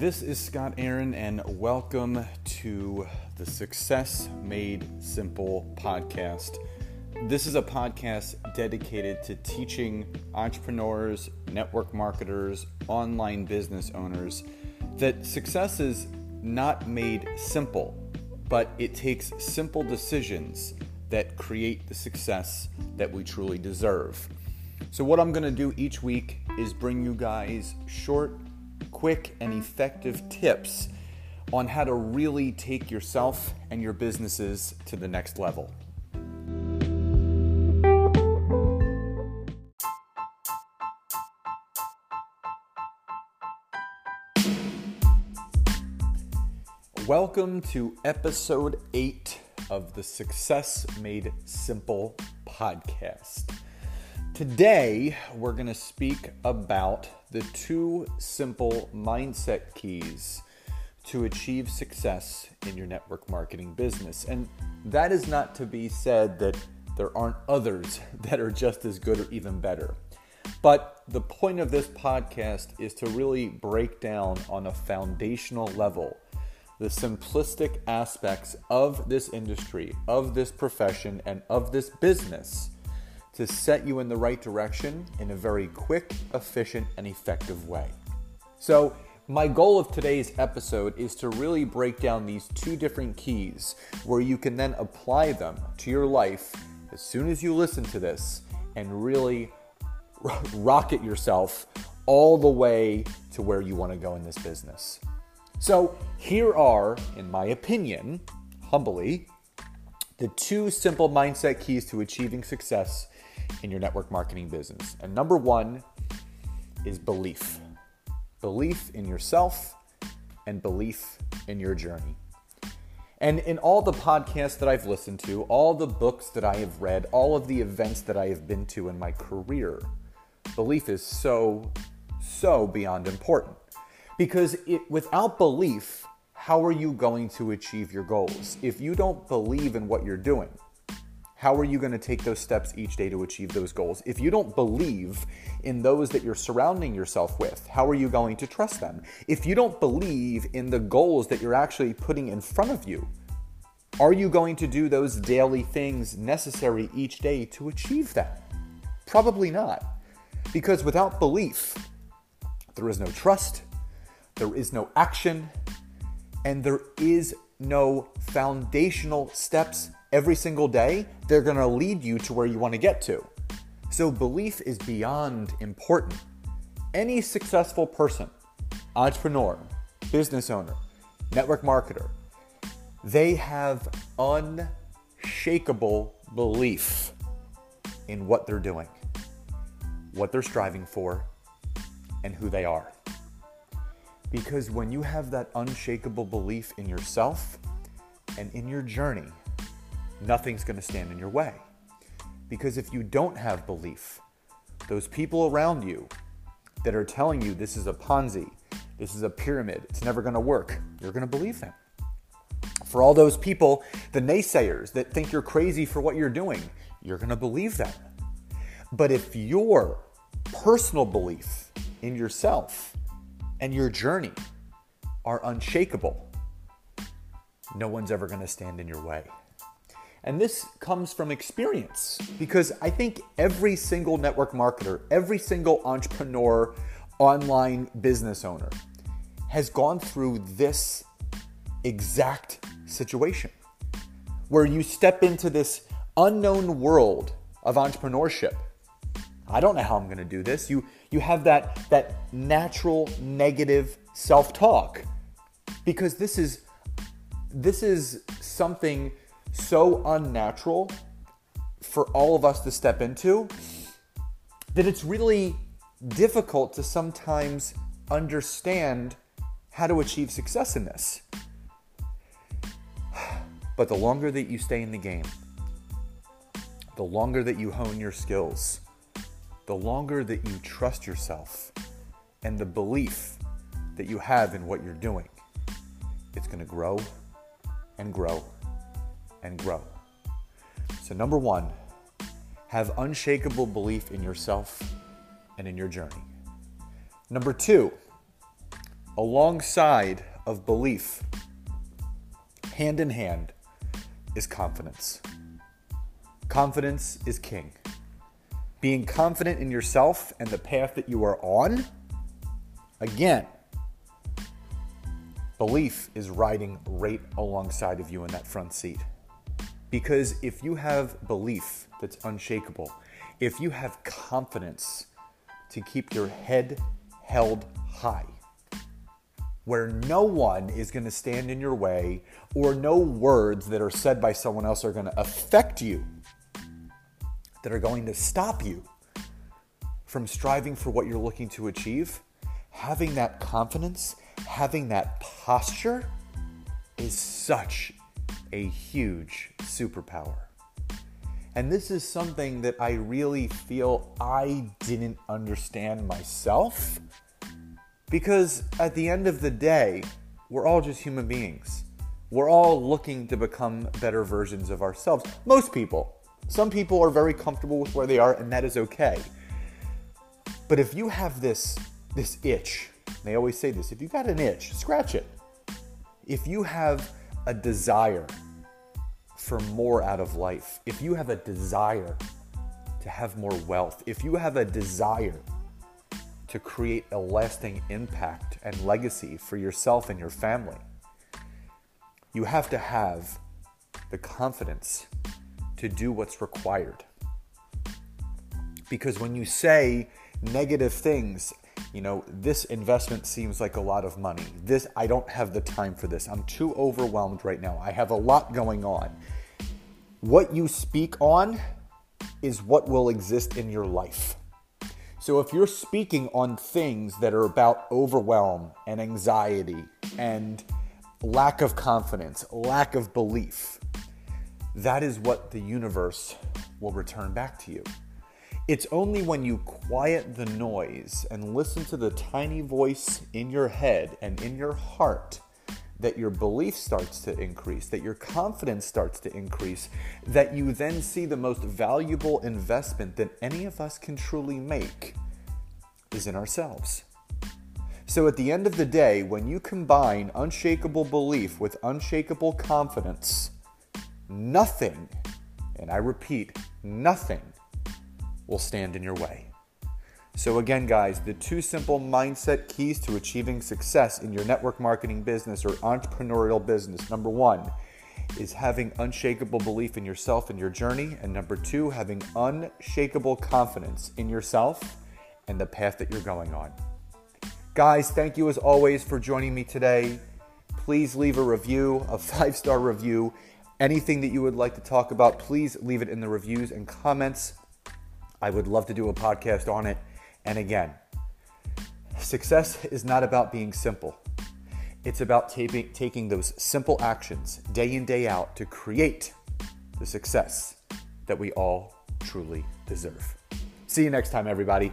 This is Scott Aaron, and welcome to the Success Made Simple podcast. This is a podcast dedicated to teaching entrepreneurs, network marketers, online business owners that success is not made simple, but it takes simple decisions that create the success that we truly deserve. So, what I'm going to do each week is bring you guys short, quick, and effective tips on how to really take yourself and your businesses to the next level. Welcome to episode 8 of the Success Made Simple podcast. Today, we're going to speak about the two simple mindset keys to achieve success in your network marketing business. And that is not to be said that there aren't others that are just as good or even better. But the point of this podcast is to really break down on a foundational level the simplistic aspects of this industry, of this profession, and of this business to set you in the right direction in a very quick, efficient, and effective way. So, my goal of today's episode is to really break down these two different keys where you can then apply them to your life as soon as you listen to this and really rocket yourself all the way to where you want to go in this business. So, here are, in my opinion, humbly, the two simple mindset keys to achieving success in your network marketing business. And number one is belief belief in yourself and belief in your journey. And in all the podcasts that I've listened to, all the books that I have read, all of the events that I have been to in my career, belief is so, so beyond important. Because it, without belief, how are you going to achieve your goals? If you don't believe in what you're doing, how are you going to take those steps each day to achieve those goals? If you don't believe in those that you're surrounding yourself with, how are you going to trust them? If you don't believe in the goals that you're actually putting in front of you, are you going to do those daily things necessary each day to achieve that? Probably not. Because without belief, there is no trust, there is no action, and there is no foundational steps every single day, they're going to lead you to where you want to get to. So, belief is beyond important. Any successful person, entrepreneur, business owner, network marketer, they have unshakable belief in what they're doing, what they're striving for, and who they are. Because when you have that unshakable belief in yourself and in your journey, nothing's going to stand in your way. Because if you don't have belief, those people around you that are telling you this is a Ponzi, this is a pyramid, it's never going to work, you're going to believe them. For all those people, the naysayers that think you're crazy for what you're doing, you're going to believe them. But if your personal belief in yourself and your journey are unshakable, no one's ever going to stand in your way. And this comes from experience because I think every single network marketer, every single entrepreneur, online business owner has gone through this exact situation where you step into this unknown world of entrepreneurship. I don't know how I'm going to do this. You you have that that natural negative self-talk because this is this is something so unnatural for all of us to step into that it's really difficult to sometimes understand how to achieve success in this. But the longer that you stay in the game, the longer that you hone your skills, the longer that you trust yourself and the belief that you have in what you're doing, it's going to grow and grow and grow. So, number one, have unshakable belief in yourself and in your journey. Number two, alongside of belief, hand in hand, is confidence. Confidence is king. Being confident in yourself and the path that you are on, again, belief is riding right alongside of you in that front seat. Because if you have belief that's unshakable, if you have confidence to keep your head held high, where no one is going to stand in your way or no words that are said by someone else are going to affect you that are going to stop you from striving for what you're looking to achieve, having that confidence, having that posture is such a huge superpower. And this is something that I really feel I didn't understand myself because at the end of the day, we're all just human beings. We're all looking to become better versions of ourselves. Most people, some people are very comfortable with where they are, and that is okay. But if you have this this itch, they always say this: if you got an itch, scratch it. If you have a desire for more out of life, if you have a desire to have more wealth, if you have a desire to create a lasting impact and legacy for yourself and your family, you have to have the confidence to do what's required. Because when you say negative things, you know, this investment seems like a lot of money. This, I don't have the time for this. I'm too overwhelmed right now. I have a lot going on. What you speak on is what will exist in your life. So if you're speaking on things that are about overwhelm and anxiety and lack of confidence, lack of belief, that is what the universe will return back to you. It's only when you quiet the noise and listen to the tiny voice in your head and in your heart that your belief starts to increase, that your confidence starts to increase, that you then see the most valuable investment that any of us can truly make is in ourselves. So at the end of the day, when you combine unshakable belief with unshakable confidence, nothing, and I repeat, nothing will stand in your way. So, again, guys, the two simple mindset keys to achieving success in your network marketing business or entrepreneurial business number one is having unshakable belief in yourself and your journey. And number two, having unshakable confidence in yourself and the path that you're going on. Guys, thank you as always for joining me today. Please leave a review, a five star review. Anything that you would like to talk about, please leave it in the reviews and comments. I would love to do a podcast on it. And again, success is not about being simple. It's about taking, taking those simple actions day in, day out to create the success that we all truly deserve. See you next time, everybody.